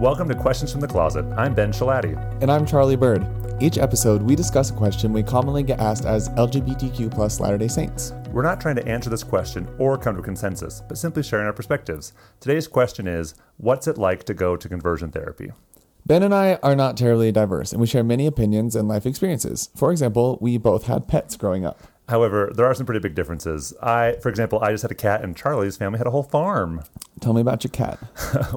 Welcome to Questions from the Closet. I'm Ben Schilaty. And I'm Charlie Bird. Each episode, we discuss a question we commonly get asked as LGBTQ plus Latter day Saints. We're not trying to answer this question or come to a consensus, but simply sharing our perspectives. Today's question is What's it like to go to conversion therapy? Ben and I are not terribly diverse, and we share many opinions and life experiences. For example, we both had pets growing up. However, there are some pretty big differences. I, for example, I just had a cat, and Charlie's family had a whole farm. Tell me about your cat.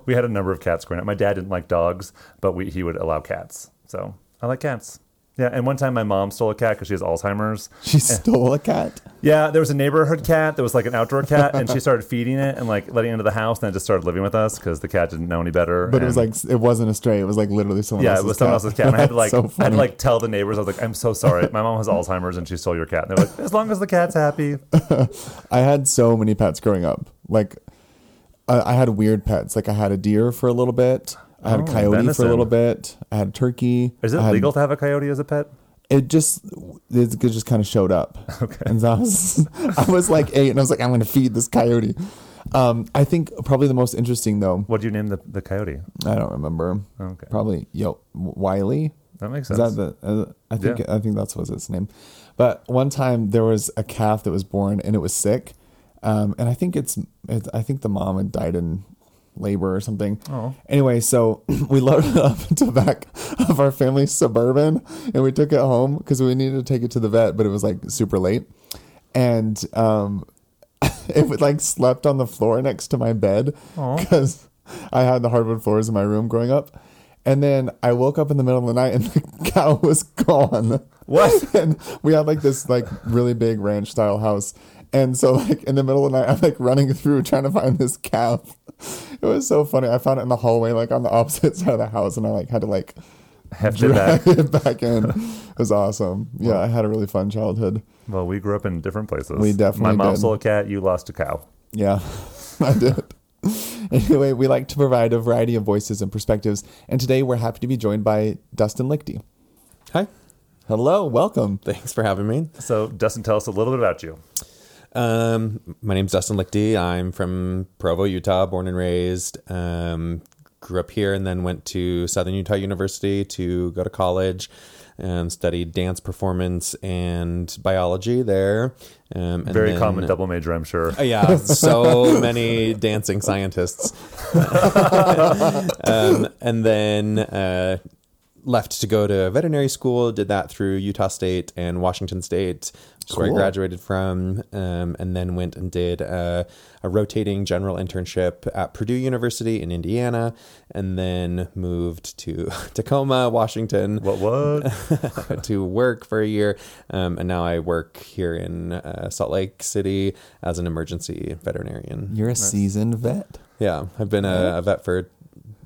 we had a number of cats growing up. My dad didn't like dogs, but we, he would allow cats. So I like cats. Yeah, and one time my mom stole a cat because she has Alzheimer's. She stole a cat? Yeah, there was a neighborhood cat that was like an outdoor cat, and she started feeding it and like letting it into the house, and then it just started living with us because the cat didn't know any better. But it was like it wasn't a stray. It was like literally someone yeah, else's it was someone cat. else's cat. And I had to like, so I had to like tell the neighbors. I was like, I'm so sorry. My mom has Alzheimer's and she stole your cat. And they're like, as long as the cat's happy. I had so many pets growing up. Like, I, I had weird pets. Like, I had a deer for a little bit. I had Oh, a coyote for a little bit. I had a turkey. Is it had- legal to have a coyote as a pet? It just it just kind of showed up. Okay. And so I was I was like eight, and I was like, I'm going to feed this coyote. Um, I think probably the most interesting though. What do you name the, the coyote? I don't remember. Okay. Probably yo Wiley. That makes Is sense. that the? Uh, I think Yeah. I think that's was its name. But one time there was a calf that was born and it was sick, um, and I think it's, it, I think the mom had died in labor or something. Oh. Anyway, so we loaded it up into the back of our family suburban and we took it home because we needed to take it to the vet, but it was like super late, and um, it would like slept on the floor next to my bed because I had the hardwood floors in my room growing up. And then I woke up in the middle of the night and the cow was gone. What? and we had like this like really big ranch style house. And so like in the middle of the night, I'm like running through trying to find this calf. It was so funny. I found it in the hallway, like on the opposite side of the house, and I like had to like Heft it back. drag it back in. It was awesome. Yeah, I had a really fun childhood. Well, we grew up in different places. We definitely My mom did. stole a cat. You lost a cow. Yeah, I did. Anyway, we like to provide a variety of voices and perspectives, and today we're happy to be joined by Dustin Lichty. Hi. Hello, welcome. Thanks for having me. So, Dustin, tell us a little bit about you. Um, my name's Dustin Lichty. I'm from Provo, Utah, born and raised. Um, grew up here and then went to Southern Utah University to go to college and studied dance performance and biology there. Um, and Very then- common double major, I'm sure. Uh, Yeah, so many dancing scientists. um, and then uh, left to go to veterinary school. Did that through Utah State and Washington State, which is where I graduated from. Um, and then went and did uh, a rotating general internship at Purdue University in Indiana. And then moved to Tacoma, Washington What, what? to work for a year, um, and now I work here in uh, Salt Lake City as an emergency veterinarian. You're a seasoned vet. Yeah, I've been a, a vet for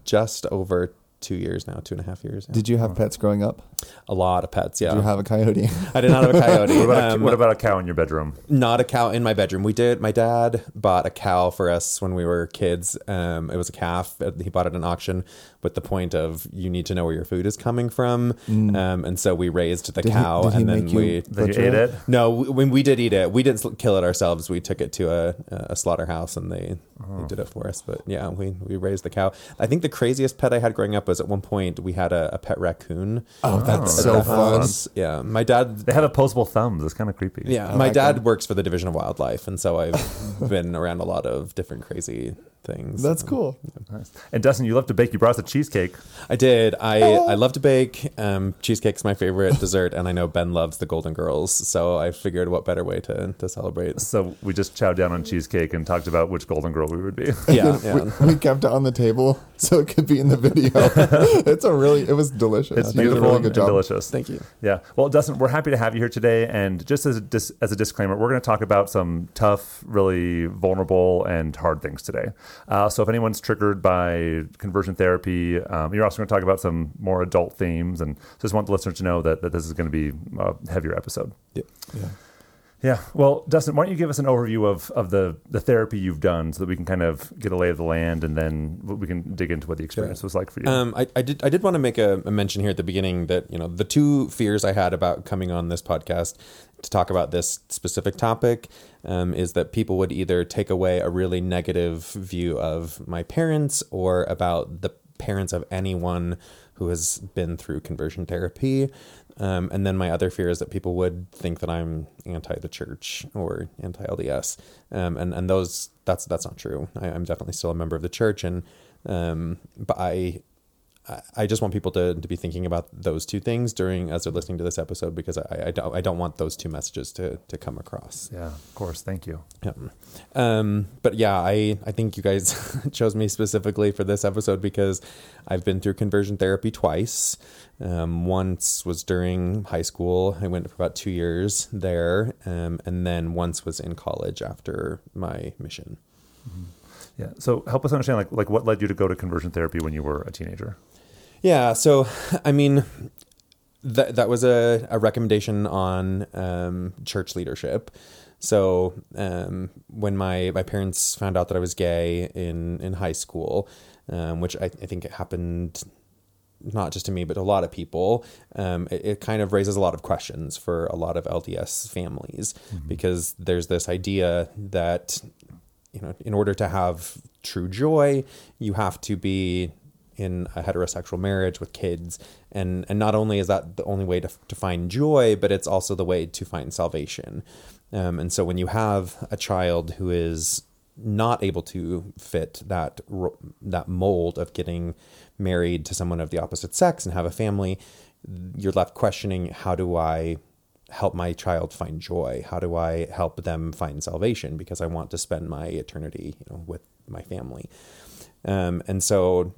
just over two years now, two and a half years. yeah. Did you have pets growing up? a lot of pets. Yeah, Did you have a coyote? I did not have a coyote. What about, a, Um, what about a cow in your bedroom? not a cow in my bedroom. We did. My dad bought a cow for us when we were kids. Um, it was a calf. Uh, He bought it at an auction with the point of you need to know where your food is coming from. Um, and so we raised the Mm. Did he- cow, did he and then make we. That you butcher ate it? it? No, we- when we did eat it, we didn't kill it ourselves. We took it to a, a slaughterhouse and they, Oh. they did it for us. But yeah, we, we raised the cow. I think the craziest pet I had growing up was at one point we had a, a pet raccoon. Oh, that's so that's fun. fun. Yeah, my dad. They have opposable thumbs. It's kind of creepy. Yeah, I my like dad them. works for the Division of Wildlife, and so I've been around a lot of different crazy things. That's Um, cool. Nice. And Dustin, you love to bake. You brought us a cheesecake. I did. I I love to bake. Um, cheesecake's my favorite dessert, and I know Ben loves the Golden Girls, so I figured what better way to to celebrate. So we just chowed down on cheesecake and talked about which golden girl we would be. Yeah, yeah. We, we kept it on the table so it could be in the video. it's a really, it was delicious. It's I think you did a beautiful really and, good and job. delicious. Thank you. Yeah. Well, Dustin, we're happy to have you here today. And just as a, dis- as a disclaimer, we're going to talk about some tough, really vulnerable, and hard things today. Uh, so if anyone's triggered by conversion therapy, um, you're also going to talk about some more adult themes. And just want the listeners to know that, that this is going to be a heavier episode. Yeah. Yeah. Yeah. Well, Dustin, why don't you give us an overview of, of the, the therapy you've done so that we can kind of get a lay of the land and then we can dig into what the experience was like for you. Um, I, I did I did want to make a, a mention here at the beginning that you know the two fears I had about coming on this podcast to talk about this specific topic um, is that people would either take away a really negative view of my parents or about the parents of anyone who has been through conversion therapy. Um, and then my other fear is that people would think that I'm anti the church or anti LDS, um, and and those that's that's not true. I, am definitely still a member of the church, and um, but I I just want people to, to be thinking about those two things during as they're listening to this episode because I, I don't I don't want those two messages to, to come across. Yeah, of course. Thank you. Yeah. Um, but yeah, I, I think you guys chose me specifically for this episode because I've been through conversion therapy twice. Um, once was during high school. I went for about two years there, um, and then once was in college after my mission. Mm-hmm. Yeah. So help us understand, like, like what led you to go to conversion therapy when you were a teenager? Yeah. So, I mean, that that was a, a recommendation on um, church leadership. So um, when my, my parents found out that I was gay in, in high school, um, which I, I think it happened not just to me, but to a lot of people, um, it, it, kind of raises a lot of questions for a lot of LDS families mm-hmm. because there's this idea that, you know, in order to have true joy, you have to be in a heterosexual marriage with kids. And and not only is that the only way to, to find joy but it's also the way to find salvation. Um, and so when you have a child who is not able to fit that that mold of getting married to someone of the opposite sex and have a family you're left questioning how do i help my child find joy? How do i help them find salvation? Because i want to spend my eternity you know with my family. Um, and so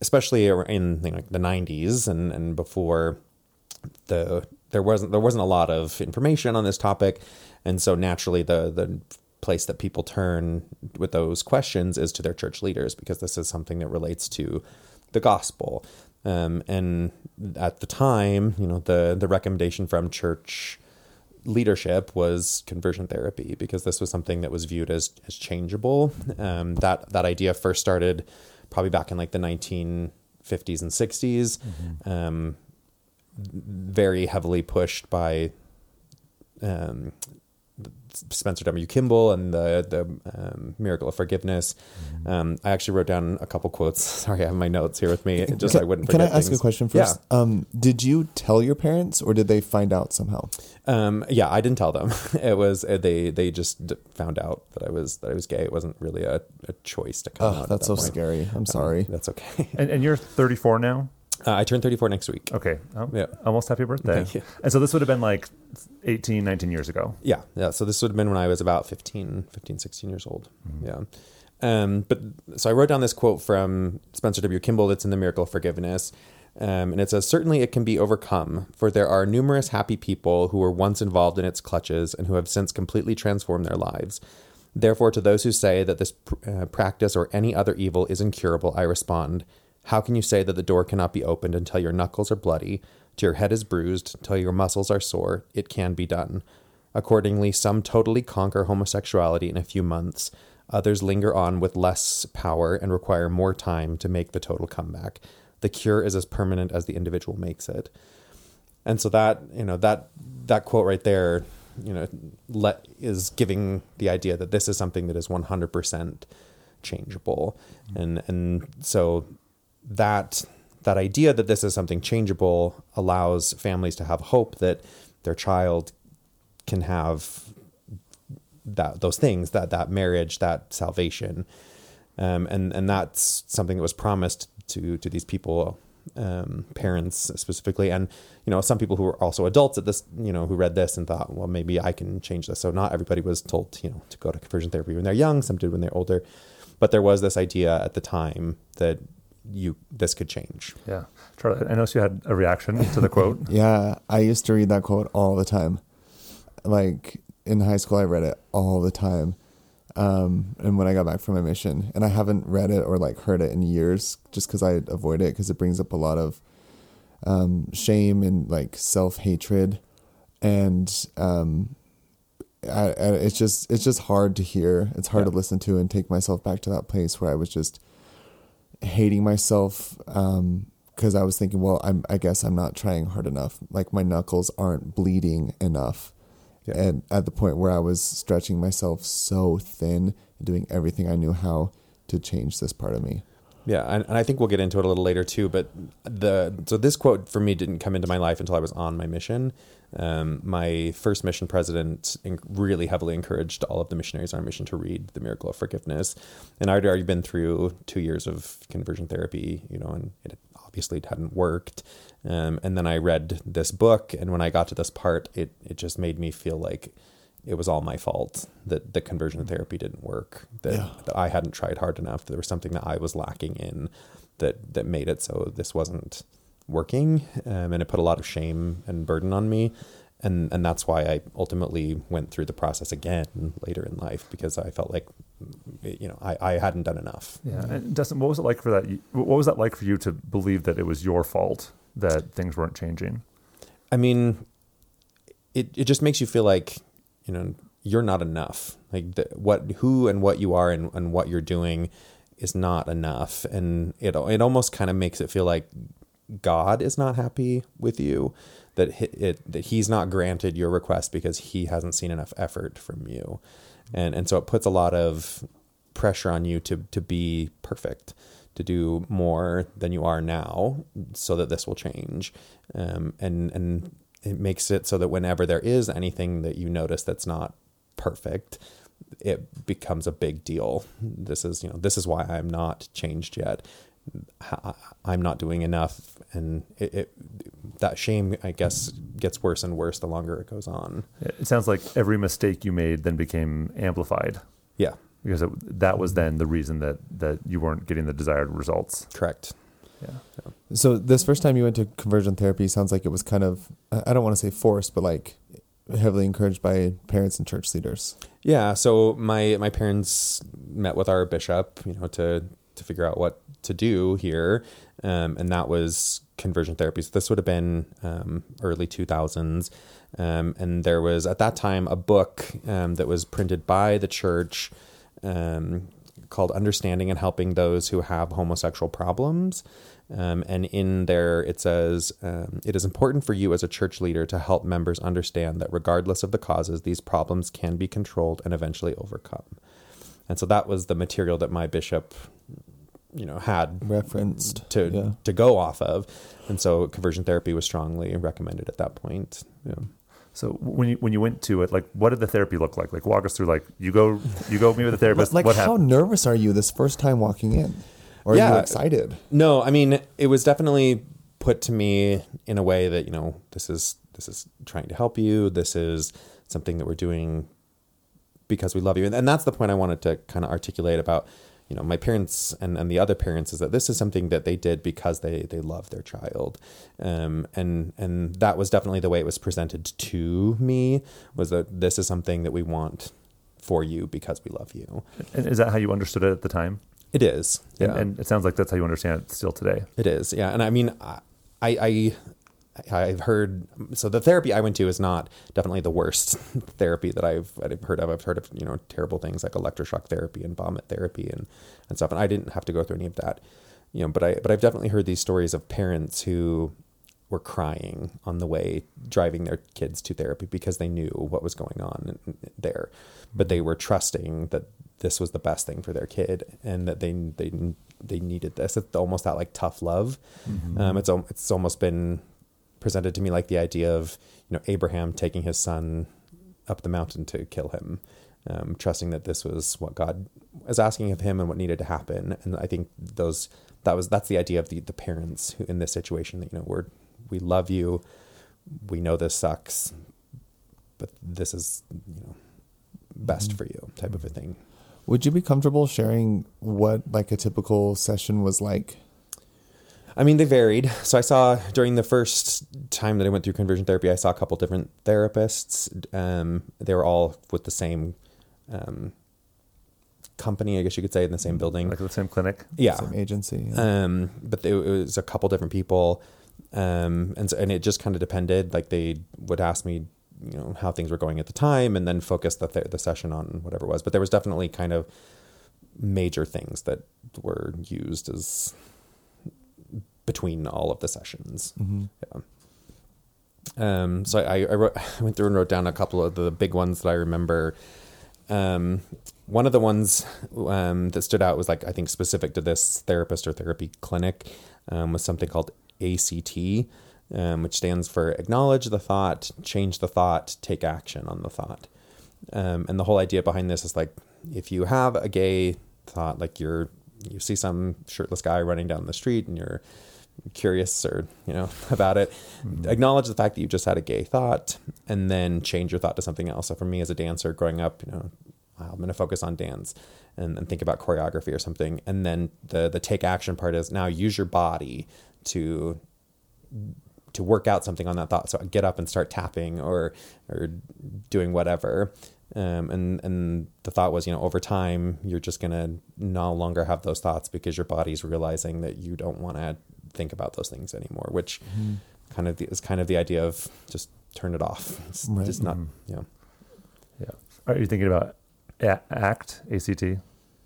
especially in you know, the 90s and, and before the there wasn't there wasn't a lot of information on this topic. And so naturally the the place that people turn with those questions is to their church leaders because this is something that relates to the gospel. Um, and at the time you know the the recommendation from church leadership was conversion therapy because this was something that was viewed as as changeable um, that that idea first started probably back in like the 1950s and 60s, mm-hmm. um, very heavily pushed by um, Spencer W. Kimball and the the um, Miracle of Forgiveness. Mm-hmm. Um, I actually wrote down a couple quotes. Sorry, I have my notes here with me, just can, so I wouldn't. Can I ask things. a question first? Yeah. Um, did you tell your parents, or did they find out somehow? Um, yeah, I didn't tell them. It was uh, they they just found out that I was that I was gay. It wasn't really a, a choice to come oh, out. That's that so point. scary. I'm sorry. that's okay. And, and you're 34 now. Uh, I turn 34 next week. Okay. Oh, yeah. Almost happy birthday. Thank you. And so this would have been like 18, 19 years ago. Yeah. Yeah. So this would have been when I was about 15, 15 16 years old. Mm-hmm. Yeah. Um, but so I wrote down this quote from Spencer W. Kimball that's in The Miracle of Forgiveness. Um, and it says, Certainly it can be overcome, for there are numerous happy people who were once involved in its clutches and who have since completely transformed their lives. Therefore, to those who say that this pr- uh, practice or any other evil is incurable, I respond, how can you say that the door cannot be opened until your knuckles are bloody, till your head is bruised, till your muscles are sore? It can be done. Accordingly, some totally conquer homosexuality in a few months. Others linger on with less power and require more time to make the total comeback. The cure is as permanent as the individual makes it. And so that, you know, that that quote right there, you know, let is giving the idea that this is something that is 100% changeable. Mm-hmm. And and so that that idea that this is something changeable allows families to have hope that their child can have that those things that that marriage that salvation. Um, and and that's something that was promised to to these people um, parents specifically. And you know some people who were also adults at this you know who read this and thought well maybe I can change this. So not everybody was told you know to go to conversion therapy when they're young. Some did when they're older. But there was this idea at the time that you this could change. Yeah, Charlie, I know you had a reaction to the quote. yeah, I used to read that quote all the time. Like in high school, I read it all the time. Um, and when I got back from my mission, and I haven't read it or like heard it in years, just because I avoid it because it brings up a lot of um, shame and like self hatred, and um, I, I, it's just it's just hard to hear. It's hard yeah. to listen to and take myself back to that place where I was just hating myself because um, I was thinking, well, I'm, I guess I'm not trying hard enough. Like my knuckles aren't bleeding enough. Yeah. And at the point where I was stretching myself so thin and doing everything I knew how to change this part of me. Yeah, and, and I think we'll get into it a little later too. But the so this quote for me didn't come into my life until I was on my mission. Um, my first mission president en- really heavily encouraged all of the missionaries on our mission to read The Miracle of Forgiveness, and I'd already been through two years of conversion therapy, you know, and it obviously hadn't worked. Um, and then I read this book, and when I got to this part, it it just made me feel like it was all my fault that the conversion therapy didn't work that, Yeah. that i hadn't tried hard enough there was something that i was lacking in that that made it so this wasn't working um, and it put a lot of shame and burden on me and and that's why i ultimately went through the process again later in life because i felt like you know i, I hadn't done enough Yeah. And Dustin, what was it like for that? What was that like for you to believe that it was your fault that things weren't changing? I mean, it it just makes you feel like you know you're not enough. Like the, what who and what you are and, and what you're doing is not enough, and it it almost kind of makes it feel like God is not happy with you. That it that He's not granted your request because He hasn't seen enough effort from you, and and so it puts a lot of pressure on you to to be perfect to do more than you are now so that this will change. Um, and and it makes it so that whenever there is anything that you notice that's not perfect it becomes a big deal. This is you know this is why i'm not changed yet i'm not doing enough and it, it that shame i guess gets worse and worse the longer it goes on It sounds like every mistake you made then became amplified yeah because it, that was then the reason that that you weren't getting the desired results. correct Yeah. So this first time you went to conversion therapy sounds like it was kind of I I don't want to say forced, but like heavily encouraged by parents and church leaders. Yeah, so my my parents met with our bishop, you know, to to figure out what to do here, um, and that was conversion therapy. So this would have been um, early two thousands, um, and there was at that time a book um, that was printed by the church um, called "Understanding and Helping Those Who Have Homosexual Problems." Um, and in there, it says, um, It is important for you as a church leader to help members understand that regardless of the causes, these problems can be controlled and eventually overcome. And so that was the material that my bishop, you know, had Referenced to yeah. to go off of. And so conversion therapy was strongly recommended at that point. Yeah. So when you when you went to it, like what did the therapy look like? Like walk us through. Like you go you go meet with a therapist. Like what how happened? nervous are you this first time walking in? Or are you excited? No, I mean it was definitely put to me in a way that you know this is this is trying to help you. This is something that we're doing because we love you, and, and that's the point I wanted to kind of articulate about you know my parents and, and the other parents is that this is something that they did because they they love their child, um, and and that was definitely the way it was presented to me was that this is something that we want for you because we love you. And is that how you understood it at the time? It is, And, yeah. and it sounds like that's how you understand it still today. It is, yeah. And I mean, I, I, I've heard. So the therapy I went to is not definitely the worst therapy that I've, I've heard of. I've heard of you know terrible things like electroshock therapy and vomit therapy and and stuff. And I didn't have to go through any of that, you know. But I, but I've definitely heard these stories of parents who were crying on the way driving their kids to therapy because they knew what was going on there, but they were trusting that this was the best thing for their kid and that they they they needed this. It's almost that like tough love. Um, it's it's almost been presented to me like the idea of you know Abraham taking his son up the mountain to kill him, um, trusting that this was what God was asking of him and what needed to happen. And I think those that was that's the idea of the the parents who in this situation that you know we're we love you, we know this sucks, but this is you know best for you type of a thing. Would you be comfortable sharing what like a typical session was like? I mean, they varied. So I saw during the first time that I went through conversion therapy, I saw a couple different therapists. Um, they were all with the same um, company, I guess you could say, in the same building. Like the same clinic. yeah. Same agency. yeah. Um, but it was a couple different people, um, and so, and it just kind of depended. Like they would ask me, you know, how things were going at the time, and then focus the th- the session on whatever it was. But there was definitely kind of major things that were used as between all of the sessions. Yeah. Um, so I, I, wrote, I went through and wrote down a couple of the big ones that I remember. um, one of the ones um, that stood out was like I think specific to this therapist or therapy clinic um, was something called ACT, um, which stands for acknowledge the thought, change the thought, take action on the thought. Um, and the whole idea behind this is like if you have a gay thought, like you're you see some shirtless guy running down the street and you're curious or you know about it. Mm-hmm. acknowledge the fact that you just had a gay thought and then change your thought to something else. So for me as a dancer growing up you know i'm going to focus on dance and, and think about choreography or something. And then the the take action part is now use your body to to work out something on that thought. So get up and start tapping or or doing whatever. Um, and and the thought was, you know, over time, you're just gonna no longer have those thoughts because your body's realizing that you don't want to think about those things anymore. Which mm-hmm. kind of the, is kind of the idea of just turn it off. It's right. just not, mm-hmm. yeah. Yeah. Are you thinking about ACT? ACT?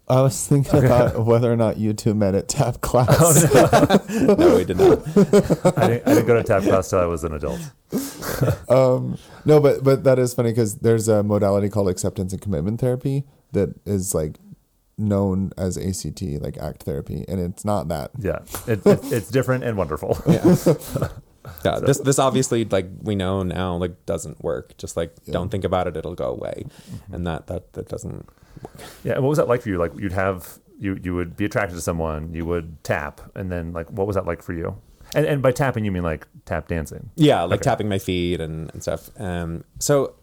I was thinking okay. about whether or not you two met at tap class. Oh, no. no. we did not. I didn't, I didn't, go to tap class till I was an adult. um, no, but but that is funny because there's a modality called acceptance and commitment therapy that is like known as ACT, like ACT therapy, and it's not that. Yeah, it, it, it's different and wonderful. Yeah. yeah, this this obviously like we know now like doesn't work. Just like yeah. don't think about it, it'll go away, mm-hmm. and that that that doesn't Work. yeah. And what was that like for you? Like you'd have you you would be attracted to someone, you would tap, and then like what was that like for you? And and by tapping you mean like tap dancing? Yeah, like okay. tapping my feet and and stuff. Um, so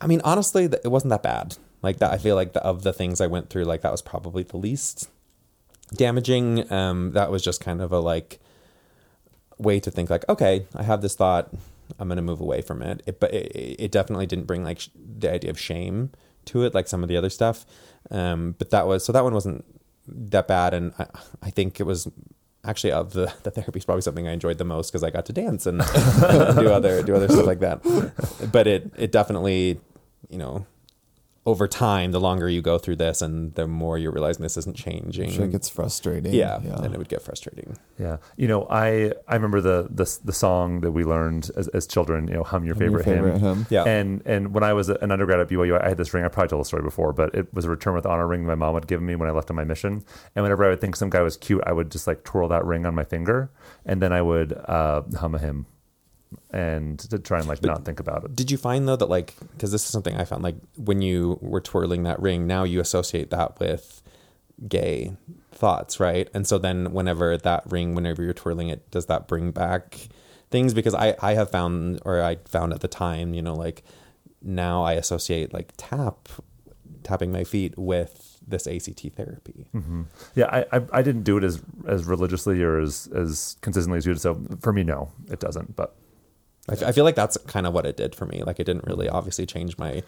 I mean, honestly, it wasn't that bad. Like that, I feel like the, of the things I went through, like that was probably the least damaging. Um, that was just kind of a like way to think like, okay, I have this thought, I'm gonna move away from it. it but it, it definitely didn't bring like sh- the idea of shame to it like some of the other stuff. Um, but that was so that one wasn't that bad, and I, I think it was actually of the the therapy is probably something I enjoyed the most because I got to dance and do other do other stuff like that. But it it definitely you know over time, the longer you go through this and the more you're realizing this isn't changing, sure it gets frustrating. Yeah, yeah, and it would get frustrating. Yeah, you know, I I remember the the, the song that we learned as, as children. You know, hum your, hum favorite, your favorite hymn. hymn. Yeah, and and when I was an undergrad at BYU, I had this ring. I probably told the story before, but it was a return with honor ring my mom had given me when I left on my mission. And whenever I would think some guy was cute, I would just like twirl that ring on my finger, and then I would uh, hum a hymn and to try and like but not think about it. Did you find though that like because this is something I found like when you were twirling that ring, now you associate that with gay thoughts, right? And so then whenever that ring, whenever you're twirling it, does that bring back things? Because I I have found or I found at the time, you know, like now I associate like tap tapping my feet with this ACT therapy. Mm-hmm. Yeah, I, I, I didn't do it as as religiously or as as consistently as you did. So for me, no, it doesn't. But I, feel like that's kind of what it did for me. Like it didn't really mm-hmm. obviously change my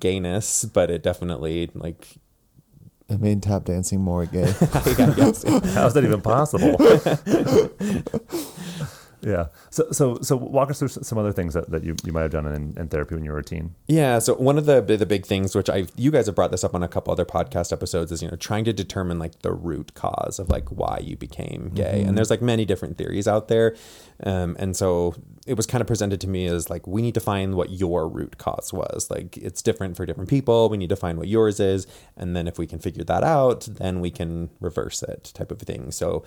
gayness, but it definitely like it made tap dancing more gay. How is that even possible? Yeah. So so so walk us through some other things that, that you, you might have done in, in therapy when you were a teen. Yeah. So one of the the big things, which I you guys have brought this up on a couple other podcast episodes, is you know trying to determine like the root cause of like why you became gay. Mm-hmm. And there's like many different theories out there, um, and so it was kind of presented to me as like we need to find what your root cause was. Like it's different for different people. We need to find what yours is, and then if we can figure that out, then we can reverse it, type of thing. So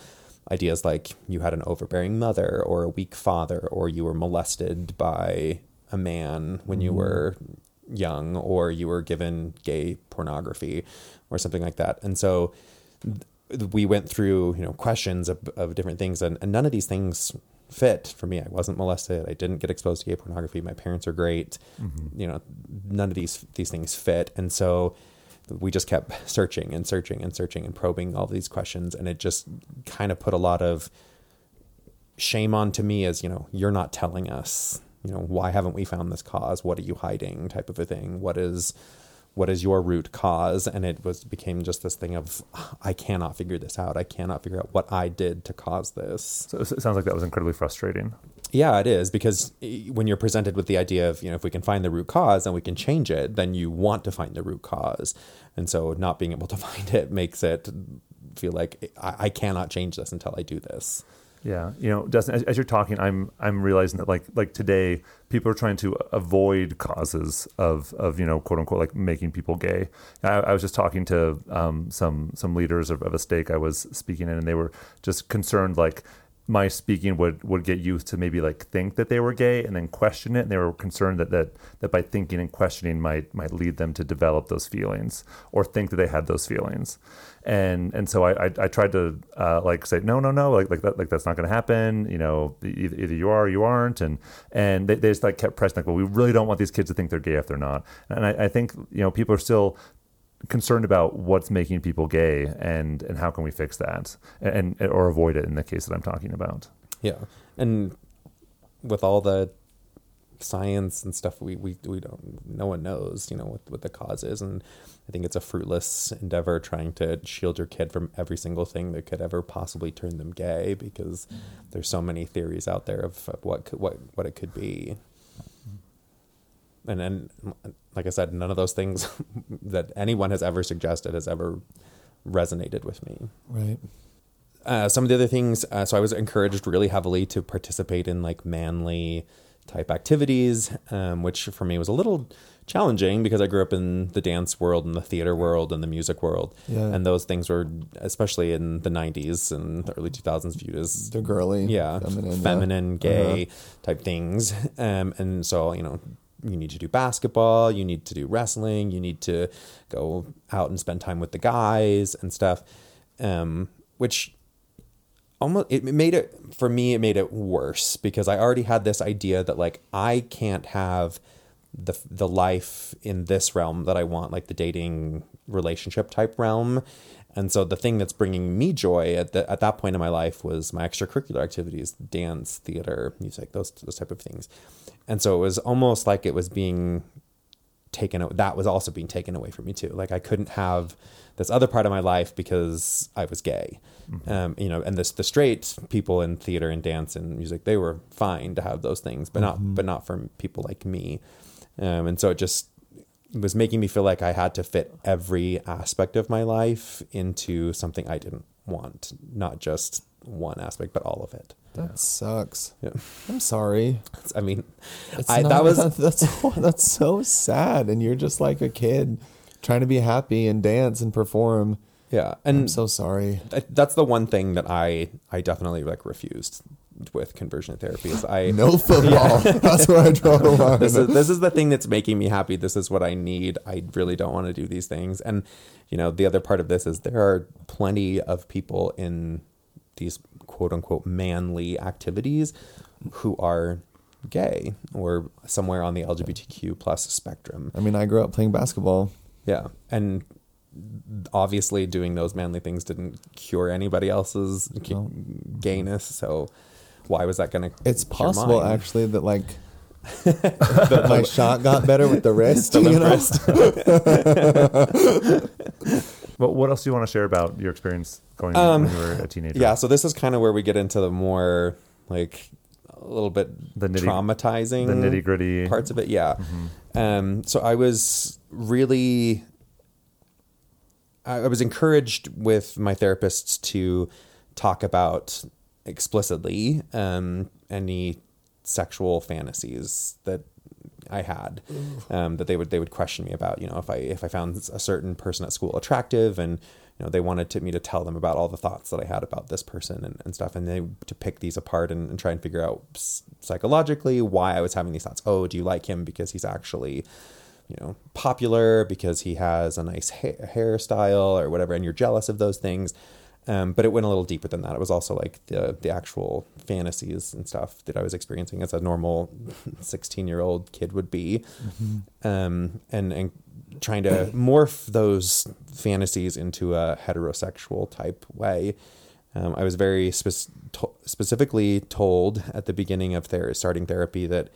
ideas like you had an overbearing mother or a weak father or you were molested by a man when you mm-hmm. were young or you were given gay pornography or something like that. And so we went through you know questions of, of different things and, and none of these things fit for me. I wasn't molested. I didn't get exposed to gay pornography. My parents are great. Mm-hmm. you know none of these these things fit. And so we just kept searching and searching and searching and probing all these questions. And it just kind of put a lot of shame on to me as you know you're not telling us you know why haven't we found this cause? What are you hiding? Type of a thing. What is what is your root cause? And it was became just this thing of i cannot figure this out. I cannot figure out what i did to cause this. So it sounds like that was incredibly frustrating yeah, it is because when you're presented with the idea of, you know, if we can find the root cause and we can change it, then you want to find the root cause. And so not being able to find it makes it feel like I, I cannot change this until I do this. Yeah, you know, Dustin, as, as, you're talking, I'm I'm realizing that like like today, people are trying to avoid causes of of you know quote unquote like making people gay. I, I was just talking to um, some some leaders of, of a stake I was speaking in, and they were just concerned like my speaking would would get youth to maybe like think that they were gay and then question it and they were concerned that that that by thinking and questioning might might lead them to develop those feelings or think that they had those feelings. And and so I I, I tried to uh, like say no no no like like that like that's not going to happen you know either, either, you are or you aren't. And and they, they just like kept pressing like well we really don't want these kids to think they're gay if they're not. And I, I think you know people are still concerned about what's making people gay and and how can we fix that and, and or avoid it in the case that I'm talking about. Yeah, and with all the science and stuff, we we we don't. No one knows, you know, what what the cause is, and I think it's a fruitless endeavor trying to shield your kid from every single thing that could ever possibly turn them gay because there's so many theories out there of, what what what it could be and then like I said, none of those things that anyone has ever suggested has ever resonated with me. Right. Uh, some of the other things, uh, so I was encouraged really heavily to participate in like manly type activities, um, which for me was a little challenging because I grew up in the dance world and the theater world and the music world. Yeah. And those things were, especially in the 90s and the early 2000s, viewed as the girly, yeah, feminine, feminine yeah. gay uh-huh. type things. Um, and so, you know, you need to do basketball, you need to do wrestling, you need to go out and spend time with the guys and stuff. Um, which almost it made it for me it made it worse because I already had this idea that like I can't have the the life in this realm that I want like the dating relationship type realm and so the thing that's bringing me joy at the, at that point in my life was my extracurricular activities, dance, theater, music, those those type of things. And so it was almost like it was being taken that was also being taken away from me too. Like I couldn't have this other part of my life because I was gay. Mm-hmm. Um, you know, and this the straight people in theater and dance and music, they were fine to have those things, but mm-hmm. not but not for people like me. Um, and so it just was making me feel like I had to fit every aspect of my life into something I didn't want, not just one aspect, but all of it. That yeah. sucks. Yeah. I'm sorry. I mean, I, not, that was that's that's so sad, and you're just like a kid trying to be happy and dance and perform. Yeah, and I'm so sorry. That's the one thing that I I definitely like refused with conversion therapy is I no football. Yeah. That's where I draw the line. This is this is the thing that's making me happy. This is what I need. I really don't want to do these things. And you know, the other part of this is there are plenty of people in these quote unquote manly activities who are gay or somewhere on the LGBTQ plus spectrum. I mean, I grew up playing basketball. Yeah, and obviously doing those manly things didn't cure anybody else's no. gayness. So why was that going to? It's possible actually that like the, my shot got better with the wrist. The you know? well, what else do you want to share about your experience going um, when you were a teenager? Yeah, so this is kind of where we get into the more like a little bit the nitty, traumatizing, the nitty gritty parts of it. Yeah. Mm-hmm. Um, so I was really, I was encouraged with my therapists to talk about explicitly um, any sexual fantasies that I had um, that they would they would question me about. You know, if I if I found a certain person at school attractive and you know they wanted to, me to tell them about all the thoughts that I had about this person and, and stuff, and they to pick these apart and, and try and figure out psychologically why I was having these thoughts. Oh, do you like him because he's actually you know popular because he has a nice ha- hairstyle or whatever, and you're jealous of those things um, but it went a little deeper than that. It was also like the the actual fantasies and stuff that I was experiencing as a normal sixteen year old kid would be, mm-hmm. um, and and trying to morph those fantasies into a heterosexual type way. Um, I was very spe- to- specifically told at the beginning of ther- starting therapy that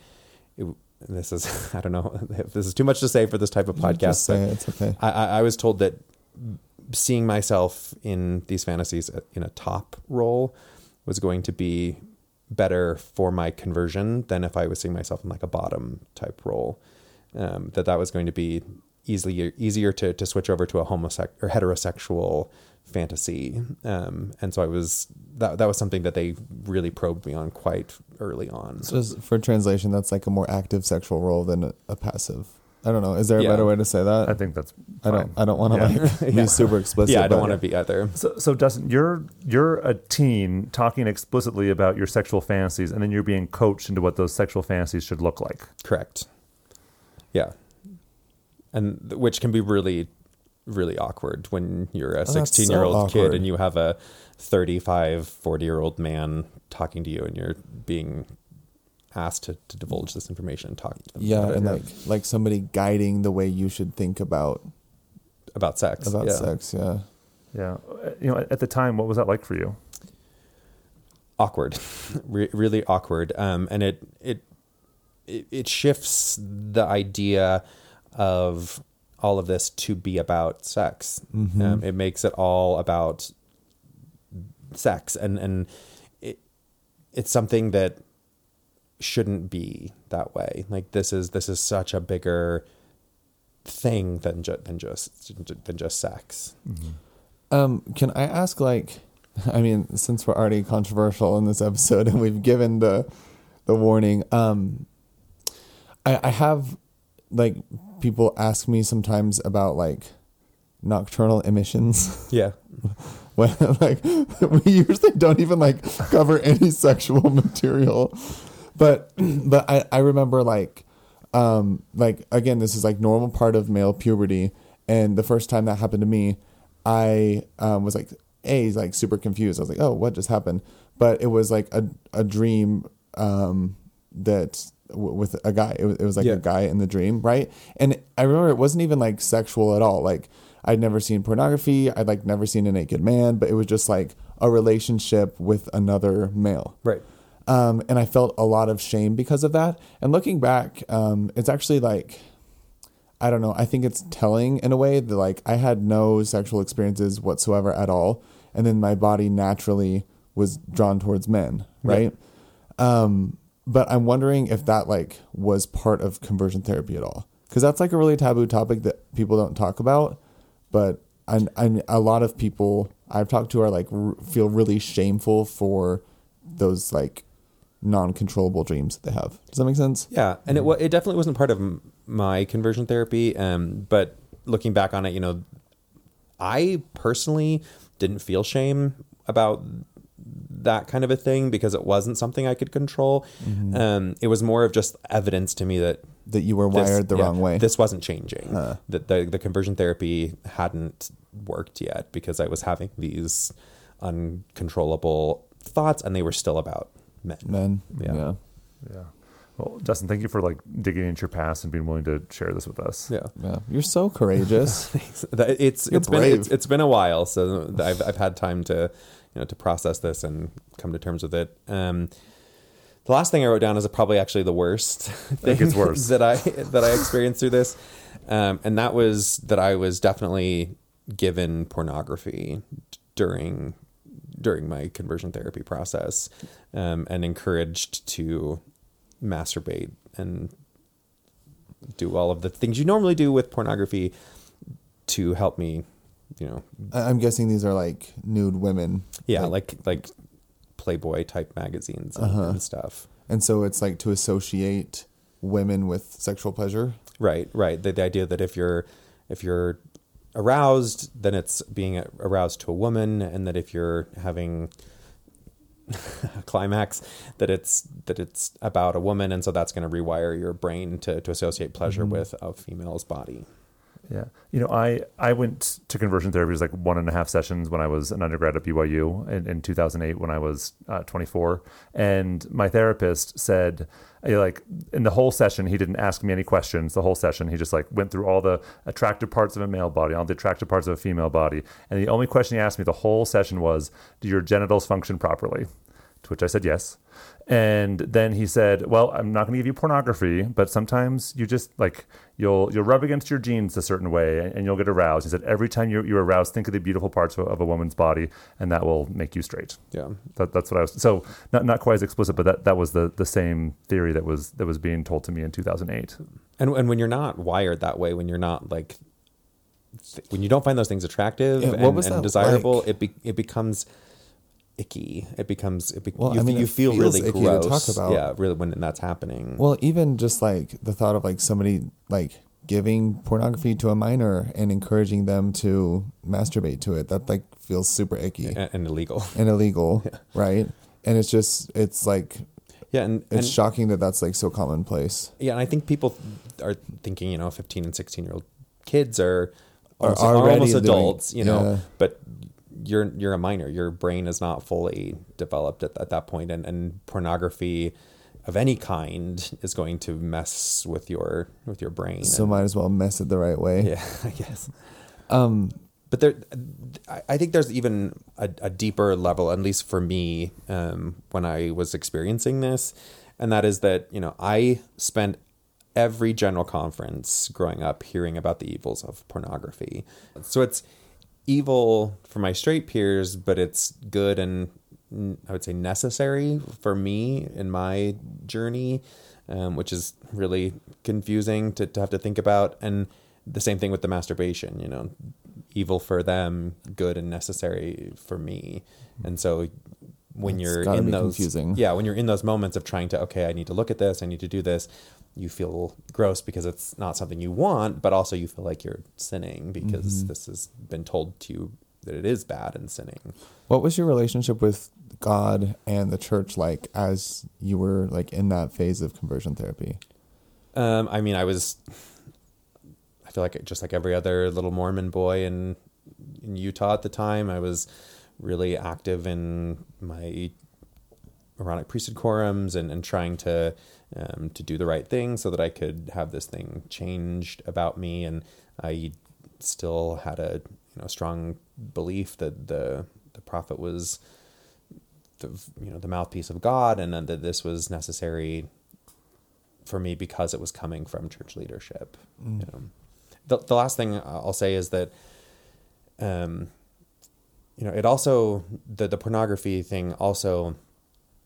it, this is I don't know if this is too much to say for this type of podcast. It's okay. I, I was told that seeing myself in these fantasies in a top role was going to be better for my conversion than if I was seeing myself in like a bottom type role. Um, that that was going to be easier easier to, to switch over to a homosexual or heterosexual fantasy. Um, and so I was that that was something that they really probed me on quite early on. Just for translation, that's like a more active sexual role than a, a passive. I don't know. Is there a Yeah. better way to say that? I think that's. I don't. I don't want to Yeah. like be super explicit. yeah, I don't want to be either. So, so Dustin, you're you're a teen talking explicitly about your sexual fantasies, and then you're being coached into what those sexual fantasies should look like. Correct. Yeah. And which can be really, really awkward when you're a Oh, 16 year old so kid and you have a 35, 40 year old man talking to you and you're being asked to, to divulge this information and talk to them Yeah, about, it. and like like somebody guiding the way you should think about about sex. about yeah. sex. Yeah. Yeah, you know, at, at the time, what was that like for you? awkward, Re- really awkward. Um, and it, it it it shifts the idea of all of this to be about sex. Um, it makes it all about sex, and and it it's something that shouldn't be that way. Like this is this is such a bigger thing than ju- than just than just sex. Um, can I ask like I mean, since we're already controversial in this episode and we've given the the warning, um I, I have like people ask me sometimes about like nocturnal emissions. Yeah. when like we usually don't even like cover any sexual material but but I, I remember like um like again this is like normal part of male puberty and the first time that happened to me i um, was like a like super confused i was like oh what just happened but it was like a, a dream um that with a guy it was, it was like Yeah. a guy in the dream right and i remember it wasn't even like sexual at all like i'd never seen pornography i'd like never seen a naked man but it was just like a relationship with another male Right. um, and I felt a lot of shame because of that. And looking back, um, it's actually like, I don't know. I think it's telling in a way that like I had no sexual experiences whatsoever at all, and then my body naturally was drawn towards men, right? Um, but I'm wondering if that like was part of conversion therapy at all, because that's like a really taboo topic that people don't talk about. But I, I, a lot of people I've talked to are like r- feel really shameful for those like non-controllable dreams that they have. Does that make sense? Yeah, and it it definitely wasn't part of m- my conversion therapy. Um, but looking back on it, you know, I personally didn't feel shame about that kind of a thing because it wasn't something I could control. Um, it was more of just evidence to me that That you were this- wired the yeah, wrong way. This wasn't changing. That the the conversion therapy hadn't worked yet because I was having these uncontrollable thoughts, and they were still about men. Men. Yeah. yeah. Yeah. Well, Dustin, thank you for like digging into your past and being willing to share this with us. Yeah. Yeah, you're so courageous. That- it's it's been it's, it's been a while, so I've I've had time to you know to process this and come to terms with it. Um, the last thing I wrote down is probably actually the worst thing worse. that I that I experienced through this, um, and that was that I was definitely given pornography during during my conversion therapy process, um, and encouraged to masturbate and do all of the things you normally do with pornography to help me, you know, I'm guessing these are like nude women. yeah, like like Playboy type magazines and, Uh-huh. and stuff. And so it's like to associate women with sexual pleasure. Right, right. The, the idea that if you're if you're aroused, then it's being aroused to a woman, and that if you're having a climax, that it's that it's about a woman, and so that's going to rewire your brain to to associate pleasure with a female's body. Yeah. You know, I, I went to conversion therapy. It was like one and a half sessions when I was an undergrad at BYU in, in 2008 when I was uh, 24. And my therapist said, like in the whole session, he didn't ask me any questions. The whole session, he just like went through all the attractive parts of a male body, all the attractive parts of a female body. And the only question he asked me the whole session was, do your genitals function properly? To which I said yes. And then he said, "Well, I'm not going to give you pornography, but sometimes you just like you'll you'll rub against your jeans a certain way, and, and you'll get aroused." He said, "Every time you're, you're aroused, think of the beautiful parts of, of a woman's body, and that will make you straight." Yeah. That, that's what I was. So not not quite as explicit, but that, that was the, the same theory that was that was being told to me in 2008. And and when you're not wired that way, when you're not like th- when you don't find those things attractive Yeah, what and, was and desirable, like? it be, it becomes icky. It becomes it be, Well, you, I mean, you feel really icky to talk about. Yeah, really when that's happening. Well, even just like the thought of like somebody like giving pornography to a minor and encouraging them to masturbate to it, that like feels super icky and, and illegal. and illegal, right? And it's just it's like Yeah, and, it's and shocking that that's like so commonplace. yeah, and I think people are thinking, you know, fifteen and sixteen year old kids are Are almost, are already almost doing- adults, you know, yeah. but you're you're a minor. Your brain is not fully developed at, at that point, and, and pornography of any kind is going to mess with your with your brain. So and- might as well mess it the right way. yeah, I guess. Um, But there, I- think there's even a, a deeper level, at least for me, um, when I was experiencing this, and that is that you know I spent every general conference growing up hearing about the evils of pornography. So it's evil for my straight peers, but it's good and I would say necessary for me in my journey, um, which is really confusing to, to have to think about. And the same thing with the masturbation, you know, evil for them, good and necessary for me. And so when It's you're in those, confusing. yeah, when you're in those moments of trying to, okay, I need to look at this, I need to do this, you feel gross because it's not something you want, but also you feel like you're sinning because Mm-hmm. this has been told to you that it is bad and sinning. what was your relationship with God and the church like as you were like in that phase of conversion therapy? Um, I mean, I was, I feel like just like every other little Mormon boy in in Utah at the time, I was really active in my Aaronic priesthood quorums and, and trying to um, to do the right thing so that I could have this thing changed about me, and I still had a you know strong belief that the the prophet was the you know the mouthpiece of God, and then that this was necessary for me because it was coming from church leadership. You know, the the last thing I'll say is that, um, you know, it also the the pornography thing also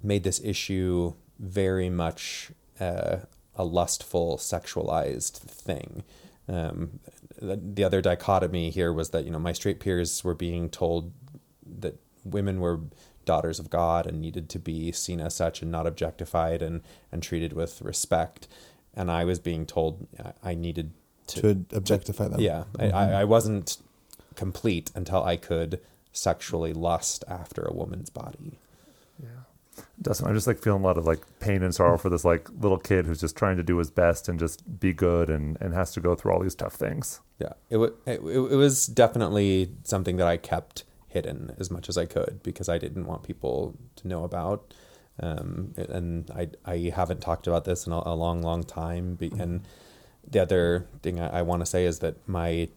made this issue very much uh, a lustful, sexualized thing. Um, the, the other dichotomy here was that you know my straight peers were being told that women were daughters of God and needed to be seen as such and not objectified and and treated with respect, and I was being told I- I needed to, To objectify them. yeah, I, I, I wasn't complete until I could sexually lust after a woman's body. Yeah. Dustin, I'm just like feeling a lot of like pain and sorrow for this like little kid who's just trying to do his best and just be good and, and has to go through all these tough things. Yeah, it, wa it it was definitely something that I kept hidden as much as I could because I didn't want people to know about. Um, and I I haven't talked about this in a, a long, long time. Be, and the other thing I, I want to say is that my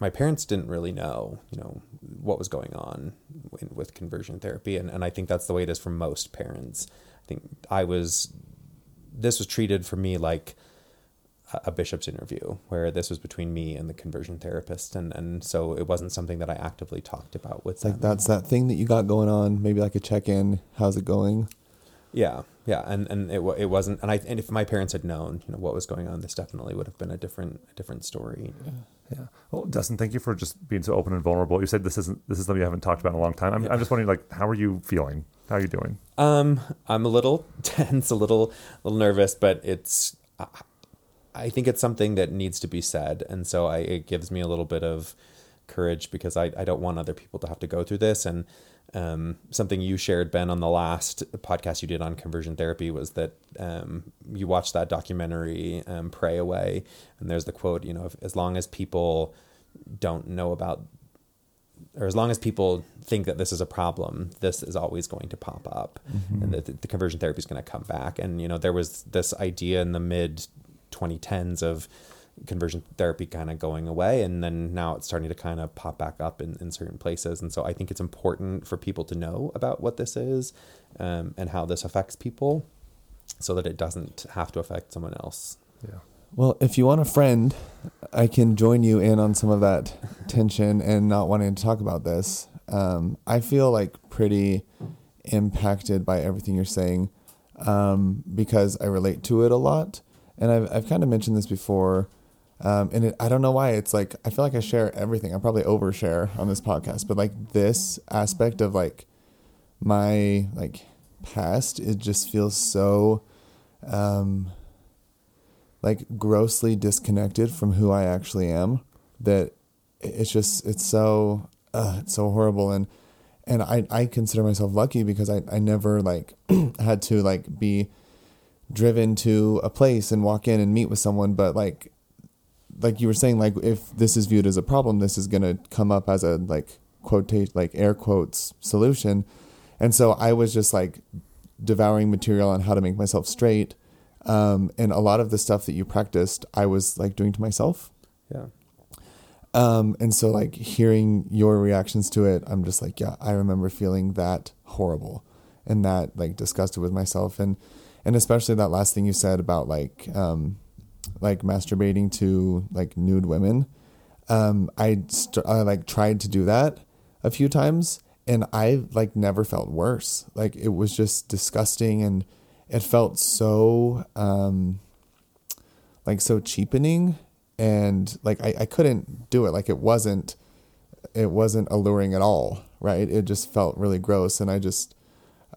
my parents didn't really know, you know, what was going on in, with conversion therapy, and and I think that's the way it is for most parents. I think I was this was treated for me like a- a bishop's interview where this was between me and the conversion therapist and and so it wasn't something that I actively talked about with It's like them. that's that thing that you got going on. Maybe like a check in. How's it going? Yeah yeah and and it it wasn't and I and if my parents had known you know what was going on this definitely would have been a different a different story Yeah. Well, Dustin, thank you for just being so open and vulnerable. You said this isn't this is something you haven't talked about in a long time. I'm, I'm just wondering, like, how are you feeling? How are you doing? Um, I'm a little tense, a little, little nervous, but it's. I- I think it's something that needs to be said, and so I, it gives me a little bit of courage because I, I don't want other people to have to go through this. And um, something you shared, Ben, on the last podcast you did on conversion therapy was that um, you watched that documentary, um, "Pray Away," and there's the quote, you know, if, as long as people don't know about or as long as people think that this is a problem, this is always going to pop up, and that the, the conversion therapy is going to come back. And you know, there was this idea in the mid 2010s of conversion therapy kind of going away, and then now it's starting to kind of pop back up in, in certain places. And so I think it's important for people to know about what this is um, and how this affects people, so that it doesn't have to affect someone else. Yeah. Well, if you want a friend, I can join you in on some of that tension and not wanting to talk about this. Um, I feel like pretty impacted by everything you're saying um, because I relate to it a lot. And I've, I've kind of mentioned this before. Um, and it, I don't know why. It's like I feel like I share everything. I probably overshare on this podcast, but like this aspect of like my like past, it just feels so um, like grossly disconnected from who I actually am. That it's just it's so uh, it's so horrible and and I, I consider myself lucky because I, I never like had to like be driven to a place and walk in and meet with someone but like like you were saying like if this is viewed as a problem this is going to come up as a like quotate like air quotes solution and so i was just like devouring material on how to make myself straight um, and a lot of the stuff that you practiced i was like doing to myself Yeah. um, and so like hearing your reactions to it, I'm just like, yeah, I remember feeling that horrible and that like disgusted with myself. And, and especially that last thing you said about like, um, like masturbating to like nude women. Um, I, st- I like tried to do that a few times and I like never felt worse. Like it was just disgusting and it felt so, um, like so cheapening and like I, I couldn't do it like it wasn't it wasn't alluring at all right it just felt really gross and i just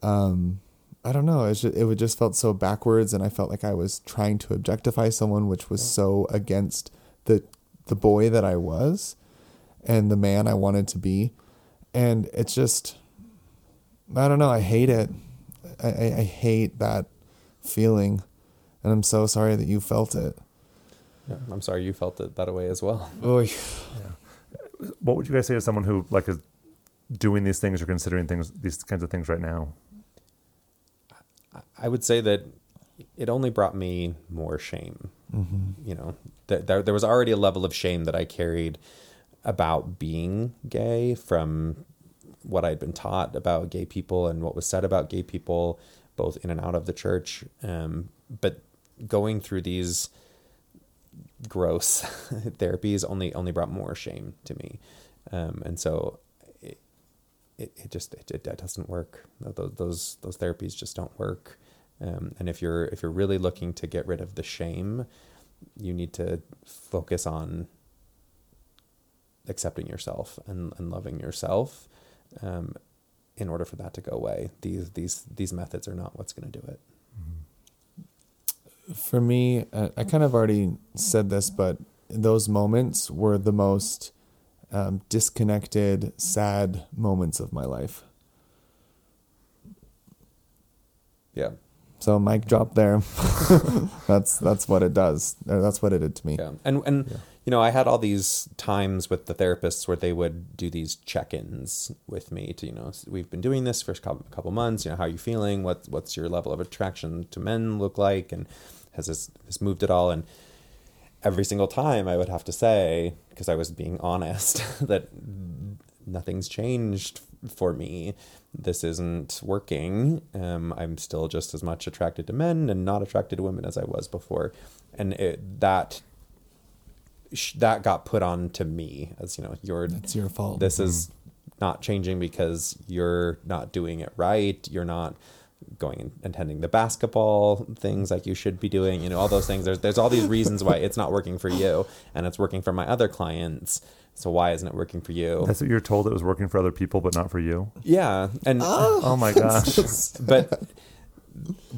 um i don't know it's just, it would just felt so backwards and i felt like i was trying to objectify someone which was so against the the boy that i was and the man i wanted to be and it's just i don't know i hate it i i, I hate that feeling and i'm so sorry that you felt it yeah. I'm sorry you felt it that way as well. Oy. What would you guys say to someone who like is doing these things or considering things these kinds of things right now? I would say that it only brought me more shame. Mm-hmm. You know, th- there there was already a level of shame that I carried about being gay from what I'd been taught about gay people and what was said about gay people, both in and out of the church. Um, but going through these gross therapies only only brought more shame to me, um, and so it it, it just it, it doesn't work. Those those those therapies just don't work. Um, and if you're if you're really looking to get rid of the shame, you need to focus on accepting yourself and, and loving yourself um, in order for that to go away. These these these methods are not what's going to do it. for me, uh, I kind of already said this, but those moments were the most um, disconnected, sad moments of my life. Yeah. So mic drop there. that's that's what it does. That's what it did to me. Yeah. And and you know, I had all these times with the therapists where they would do these check-ins with me to, you know, we've been doing this for a couple, couple months, you know, how are you feeling? What what's your level of attraction to men look like and has this has moved at all and every single time I would have to say because I was being honest that nothing's changed for me. This isn't working. Um, I'm still just as much attracted to men and not attracted to women as I was before, and it, that that got put on to me as you know you're It's your fault. this is not changing because you're not doing it right you're not going and attending the basketball things like you should be doing you know all those things there's there's all these reasons why it's not working for you and it's working for my other clients so why isn't it working for you That's what you're told it was working for other people, but not for you. yeah and Oh, oh my gosh. but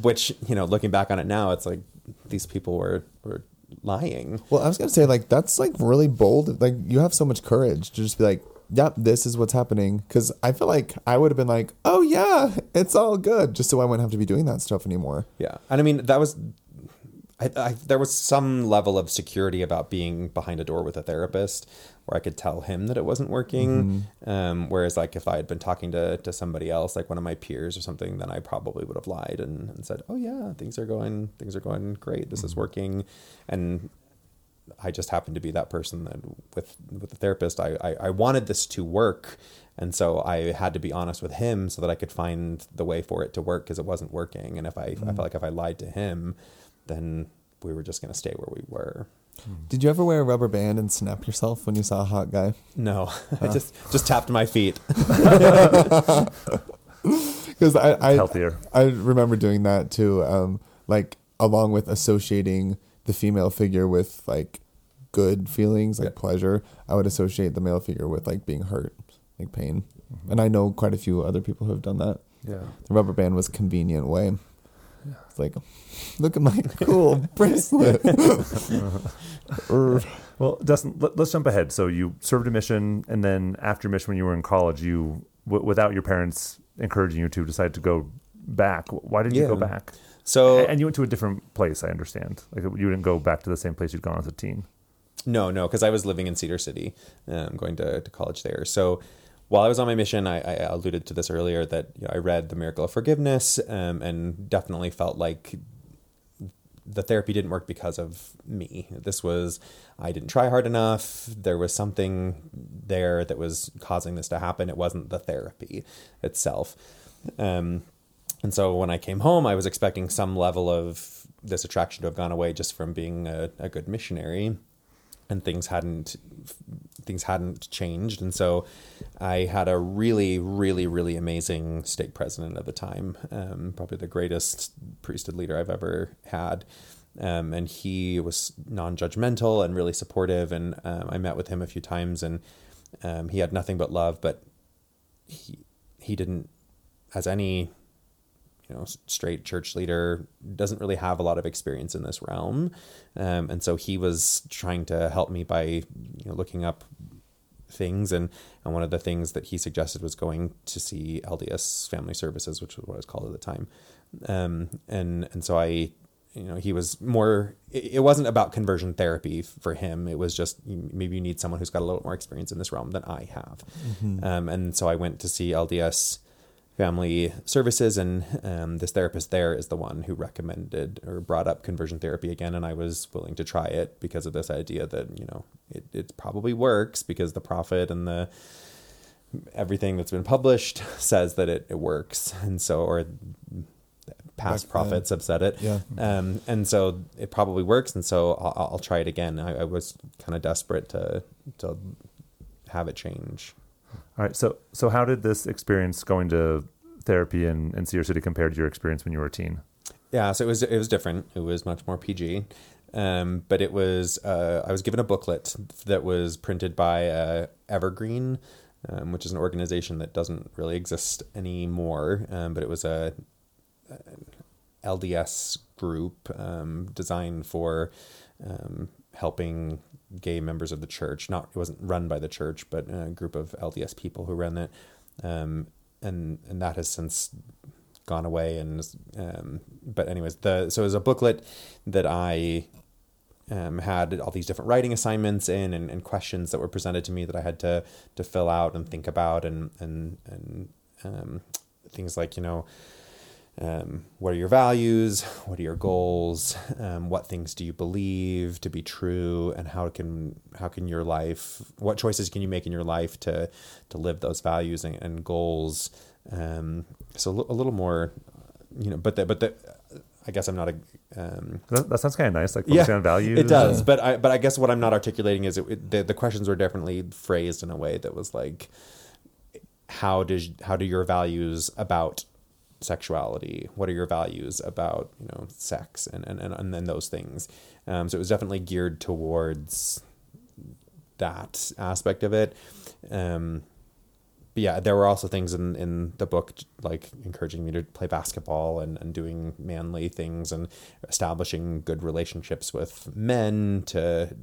which you know looking back on it now it's like these people were were lying Well, I was gonna say like that's like really bold. Like you have so much courage to just be like, "Yep, this is what's happening." Because I feel like I would have been like, "Oh yeah, it's all good," just so I wouldn't have to be doing that stuff anymore. Yeah, and I mean that was, I, I there was some level of security about being behind a door with a therapist, where I could tell him that it wasn't working. Mm-hmm. Um, whereas like if I had been talking to to somebody else, like one of my peers or something, then I probably would have lied and, and said, "Oh yeah, things are going things are going great. This is mm-hmm. working," and I just happened to be that person that with with the therapist. I, I I wanted this to work, and so I had to be honest with him so that I could find the way for it to work because it wasn't working. And if I I mm-hmm. felt like if I lied to him, then we were just gonna stay where we were. Did you ever wear a rubber band and snap yourself when you saw a hot guy? No, I just just tapped my feet. Because I, I Healthier. I remember doing that too. Um, like along with associating the female figure with like good feelings, like pleasure, I would associate the male figure with like being hurt, like pain. And I know quite a few other people who have done that. Yeah. The rubber band was a convenient way. It's like, look at my cool bracelet. Well, Dustin, let, us jump ahead. So you served a mission, and then after mission, when you were in college, you, w- without your parents encouraging you to, decide to go back. Why did you go back? So and you went to a different place. I understand. Like you didn't go back to the same place you'd gone as a teen. No, no, because I was living in Cedar City, um, going to, to college there. So while I was on my mission, I, I alluded to this earlier that you know, I read The Miracle of Forgiveness um, and definitely felt like the therapy didn't work because of me. This was, I didn't try hard enough. There was something there that was causing this to happen. It wasn't the therapy itself. Um, and so when I came home, I was expecting some level of this attraction to have gone away just from being a, a good missionary and things hadn't things hadn't changed. And so i had a really really really amazing stake president at the time um, probably the greatest priesthood leader i've ever had. Um, and he was non-judgmental and really supportive. And um, i met with him a few times and um, he had nothing but love but he he didn't as any you know straight church leader doesn't really have a lot of experience in this realm. Um, and so he was trying to help me by you know looking up things. And and one of the things that he suggested was going to see LDS Family Services which was what it was called at the time. Um, and and so I you know he was more it, wasn't about conversion therapy for him. It was just maybe you need someone who's got a little more experience in this realm than I have. Um, and so I went to see LDS family services and um, this therapist there is the one who recommended or brought up conversion therapy again and i was willing to try it because of this idea that you know it, it probably works because the prophet and the everything that's been published says that it, it works and so or past Back then. prophets have said it Yeah. um, and so it probably works and so i'll, I'll try it again I, I was kind of desperate to to have it change All right. So so how did this experience going to therapy in, in Cedar City compare to your experience when you were a teen? Yeah, so it was it was different. It was much more PG, um, but it was uh, I was given a booklet that was printed by uh, Evergreen, um, which is an organization that doesn't really exist anymore. Um, but it was a, a LDS group um, designed for um, helping gay members of the church. Not it wasn't run by the church, but a group of LDS people who ran it, um, and and that has since gone away. And um, but anyways, the so it was a booklet that I um, had all these different writing assignments in and, and questions that were presented to me that I had to to fill out and think about and and and um, things like you know um, what are your values what are your goals um, what things do you believe to be true and how can how can your life what choices can you make in your life to to live those values and, and goals um, so a little more you know but the, but the I guess I'm not a um, That, that sounds kind of nice. Like focusing on values. it does, but I but I guess what I'm not articulating is it, it, the the questions were definitely phrased in a way that was like, how does how do your values about sexuality? What are your values about you know sex and and and, and then those things? Um, so it was definitely geared towards that aspect of it. Um, but yeah, there were also things in, in the book like encouraging me to play basketball and, and doing manly things and establishing good relationships with men to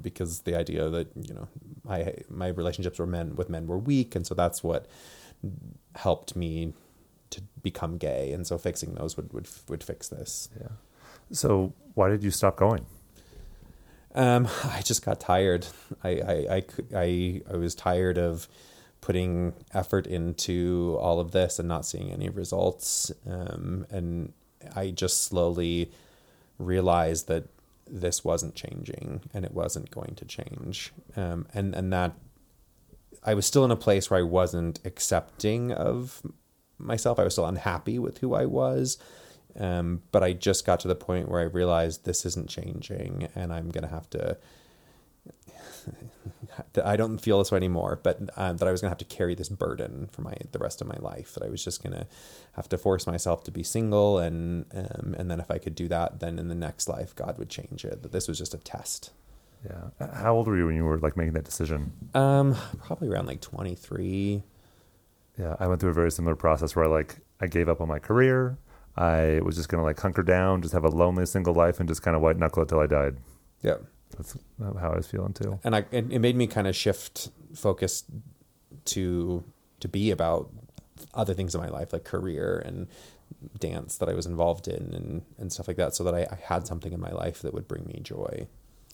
because the idea that you know my my relationships were men with men were weak and so that's what helped me to become gay and so fixing those would would, would fix this. Yeah. So why did you stop going? Um, I just got tired. I, I, I, I, I was tired of putting effort into all of this and not seeing any results. Um, and I just slowly realized that this wasn't changing and it wasn't going to change. Um, and, and that I was still in a place where I wasn't accepting of myself. I was still unhappy with who I was. Um, but I just got to the point where I realized this isn't changing and I'm going to have to. I don't feel this way anymore, but um, that I was going to have to carry this burden for my the rest of my life. That I was just going to have to force myself to be single, and um, and then if I could do that, then in the next life, God would change it. That this was just a test. Yeah. How old were you when you were like making that decision? Um, probably around like 23. Yeah, I went through a very similar process where I like I gave up on my career. I was just gonna like hunker down, just have a lonely single life, and just kind of white knuckle it till I died. Yeah. That's how I was feeling too. And I it, it made me kind of shift focus to to be about other things in my life, like career and dance that I was involved in and, and stuff like that, so that I, I had something in my life that would bring me joy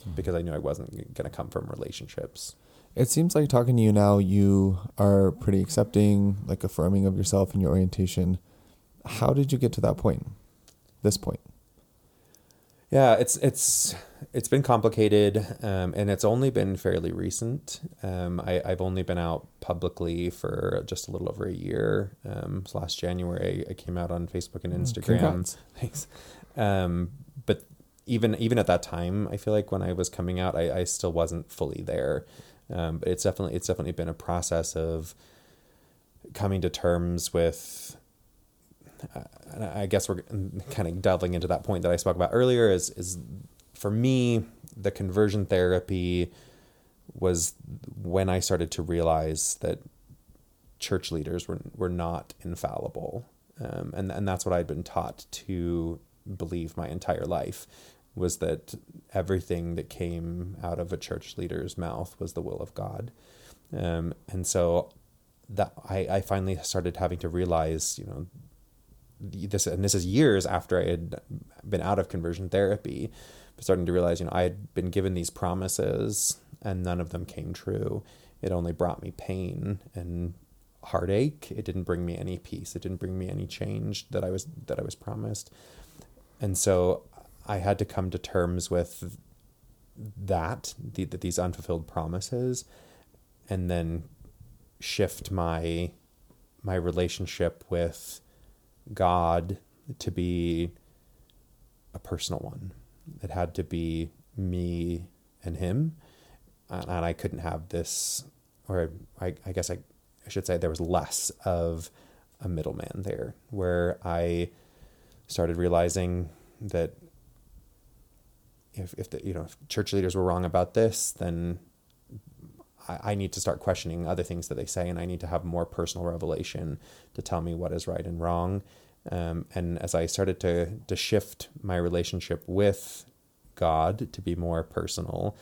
hmm. because I knew I wasn't going to come from relationships. It seems like talking to you now, you are pretty accepting, like affirming of yourself and your orientation. How did you get to that point? This point? Yeah, it's it's it's been complicated, um, and it's only been fairly recent. Um, I, I've only been out publicly for just a little over a year. Um, so last January, I came out on Facebook and Instagram. Congrats. Thanks. Um, but even even at that time, I feel like when I was coming out, I, I still wasn't fully there. Um, but it's definitely it's definitely been a process of coming to terms with uh, I guess we're kind of delving into that point that I spoke about earlier is is for me the conversion therapy was when I started to realize that church leaders were were not infallible. Um, and and that's what I'd been taught to believe my entire life was that everything that came out of a church leader's mouth was the will of God um, and so that I, I finally started having to realize you know this and this is years after I had been out of conversion therapy, starting to realize, you know, I had been given these promises and none of them came true. It only brought me pain and heartache. It didn't bring me any peace. It didn't bring me any change that I was that I was promised. And so I had to come to terms with that, the, these unfulfilled promises, and then shift my my relationship with God to be a personal one. It had to be me and him. And, I couldn't have this, or I, I guess I, I should say there was less of a middleman there where I started realizing that if, if the, you know, church leaders were wrong about this, then I, I need to start questioning other things that they say, and I need to have more personal revelation to tell me what is right and wrong. Um, and as I started to to shift my relationship with God to be more personal,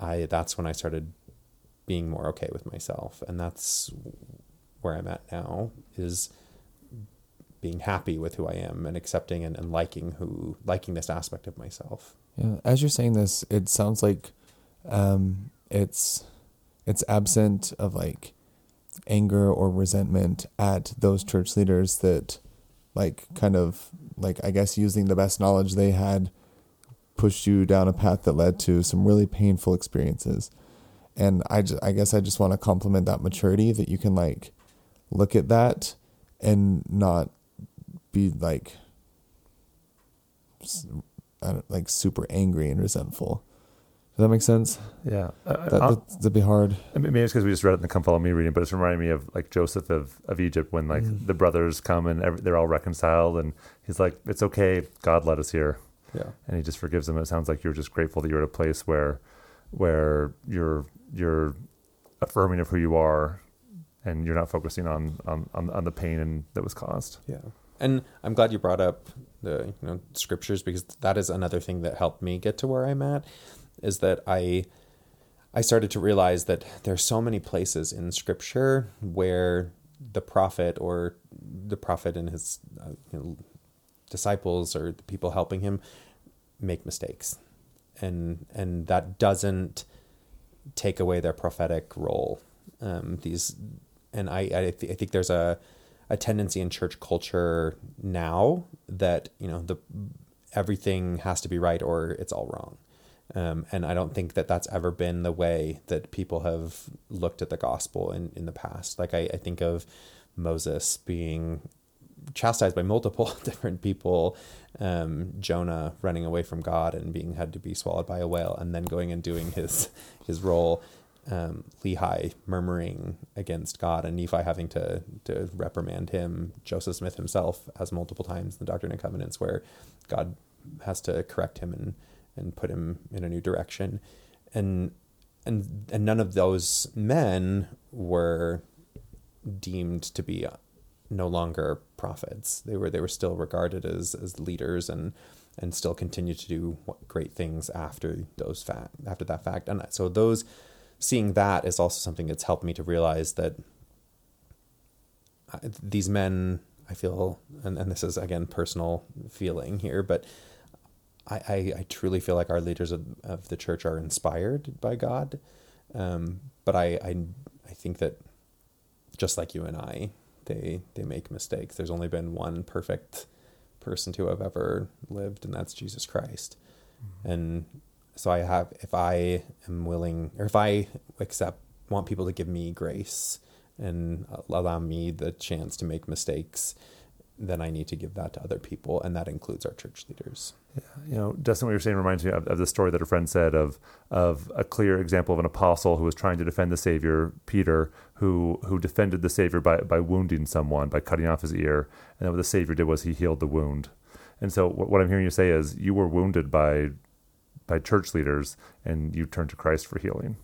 I that's when I started being more okay with myself, and that's where I'm at now. Is being happy with who I am and accepting and, and liking who liking this aspect of myself. Yeah, as you're saying this, it sounds like um, it's it's absent of like anger or resentment at those church leaders that like kind of like I guess using the best knowledge they had pushed you down a path that led to some really painful experiences. And I just, I guess I just want to compliment that maturity that you can like look at that and not be like like super angry and resentful. Does that make sense? Yeah, uh, that, uh, that'd be hard. I mean, maybe it's because we just read it in the "Come Follow Me" reading, but it's reminding me of like Joseph of, of Egypt when like mm. the brothers come and every, they're all reconciled, and he's like, "It's okay, God led us here." Yeah, and he just forgives them. It sounds like you're just grateful that you're at a place where where you're you're affirming of who you are, and you're not focusing on on on, on the pain and, that was caused. Yeah, and I'm glad you brought up the you know scriptures because that is another thing that helped me get to where I'm at is that I I started to realize that there's so many places in scripture where the prophet or the prophet and his uh, you know, disciples or the people helping him make mistakes. And and that doesn't take away their prophetic role. Um, these and I I, th- I think there's a a tendency in church culture now that you know the everything has to be right or it's all wrong um, and I don't think that that's ever been the way that people have looked at the gospel in, in the past. Like, I, I think of Moses being chastised by multiple different people, um, Jonah running away from God and being had to be swallowed by a whale, and then going and doing his his role. Um, Lehi murmuring against God, and Nephi having to to reprimand him. Joseph Smith himself has multiple times in the Doctrine and Covenants where God has to correct him and and put him in a new direction. and and and none of those men were deemed to be no longer prophets. They were they were still regarded as as leaders and and still continue to do great things after those fact after that fact. And so those seeing that is also something that's helped me to realize that these men I feel and, and this is again personal feeling here, but I, I, I truly feel like our leaders of, of the church are inspired by God. Um, but I, I I think that just like you and I, they they make mistakes. There's only been one perfect person to have ever lived, and that's Jesus Christ. Mm-hmm. And so I have, if I am willing, or if I accept, want people to give me grace and allow me the chance to make mistakes, then I need to give that to other people, and that includes our church leaders. Yeah, you know, Dustin, what you're saying reminds me of, of the story that a friend said of of a clear example of an apostle who was trying to defend the Savior, Peter, who who defended the Savior by by wounding someone by cutting off his ear, and then what the Savior did was he healed the wound. And so, what, what I'm hearing you say is you were wounded by by church leaders, and you turn to Christ for healing.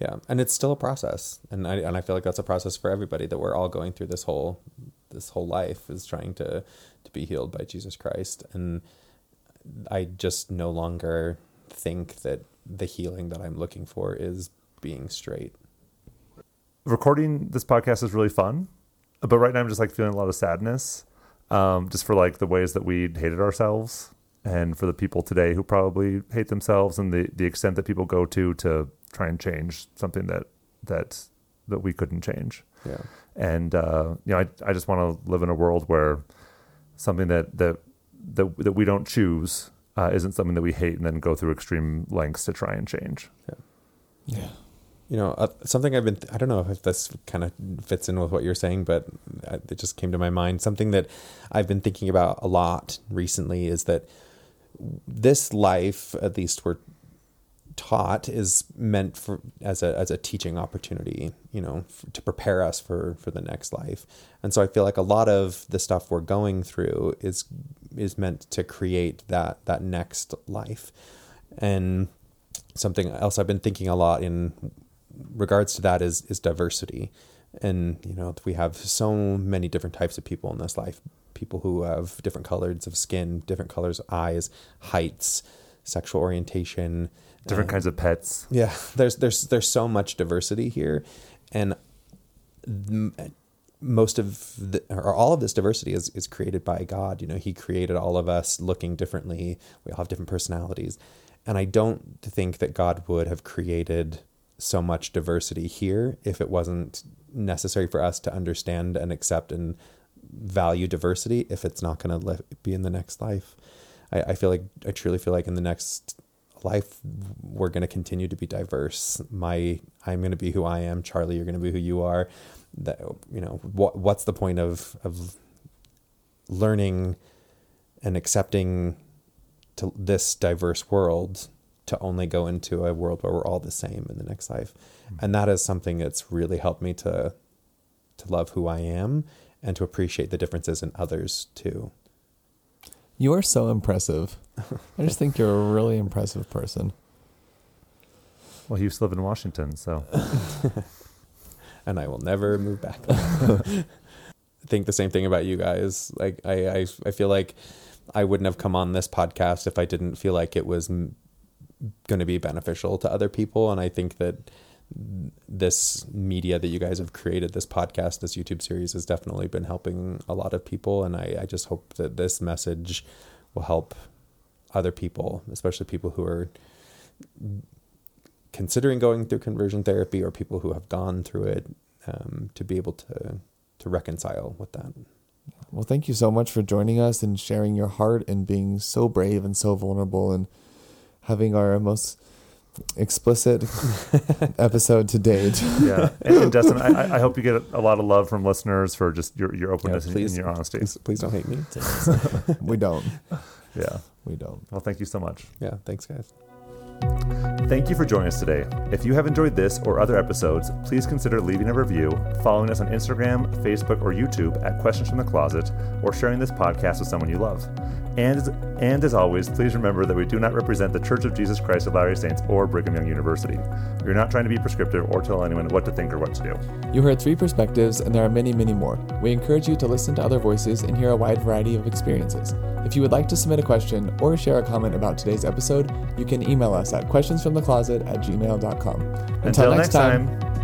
Yeah, and it's still a process, and I and I feel like that's a process for everybody that we're all going through this whole this whole life is trying to to be healed by Jesus Christ, and I just no longer think that the healing that I'm looking for is being straight. Recording this podcast is really fun, but right now I'm just like feeling a lot of sadness, um, just for like the ways that we hated ourselves and for the people today who probably hate themselves and the, the extent that people go to to try and change something that that that we couldn't change. Yeah. And uh, you know, I I just want to live in a world where something that that that, that we don't choose uh, isn't something that we hate and then go through extreme lengths to try and change. Yeah. Yeah. You know, uh, something I've been, th- I don't know if this kind of fits in with what you're saying, but uh, it just came to my mind. Something that I've been thinking about a lot recently is that this life, at least we're taught, is meant for as a as a teaching opportunity. You know, f- to prepare us for for the next life. And so I feel like a lot of the stuff we're going through is is meant to create that that next life. And something else I've been thinking a lot in regards to that is is diversity. And you know, we have so many different types of people in this life people who have different colors of skin, different colors of eyes, heights, sexual orientation, different uh, kinds of pets. Yeah, there's there's there's so much diversity here, and most of the, or all of this diversity is is created by God. You know, He created all of us looking differently. We all have different personalities, and I don't think that God would have created so much diversity here if it wasn't necessary for us to understand and accept and value diversity if it's not going to be in the next life. I, I feel like I truly feel like in the next life we're going to continue to be diverse. My I'm going to be who I am. Charlie, you're going to be who you are. That you know what what's the point of of learning and accepting to this diverse world to only go into a world where we're all the same in the next life. Mm-hmm. And that is something that's really helped me to to love who I am and to appreciate the differences in others too. You are so impressive. I just think you're a really impressive person. Well, he used to live in Washington, so. and I will never move back. I think the same thing about you guys. Like I, I, I feel like I wouldn't have come on this podcast if I didn't feel like it was m- going to be beneficial to other people, and I think that this media that you guys have created, this podcast, this YouTube series has definitely been helping a lot of people. And I, I just hope that this message will help other people, especially people who are considering going through conversion therapy or people who have gone through it um, to be able to, to reconcile with that. Well, thank you so much for joining us and sharing your heart and being so brave and so vulnerable and having our most explicit episode to date. yeah, and, and Dustin, I, I, hope you get a lot of love from listeners for just your your openness yeah, please, and your honesty. Please, please don't hate me. we don't. Yeah, we don't. Well, thank you so much. Yeah, thanks, guys. Thank you for joining us today. If you have enjoyed this or other episodes, please consider leaving a review, following us on Instagram, Facebook, or YouTube at Questions from the Closet, or sharing this podcast with someone you love. And, and as always, please remember that we do not represent the Church of Jesus Christ of Latter-day Saints or Brigham Young University. We are not trying to be prescriptive or tell anyone what to think or what to do. You heard three perspectives, and there are many, many more. We encourage you to listen to other voices and hear a wide variety of experiences. If you would like to submit a question or share a comment about today's episode, you can email us at questionsfromthecloset at gmail.com. Until, next time.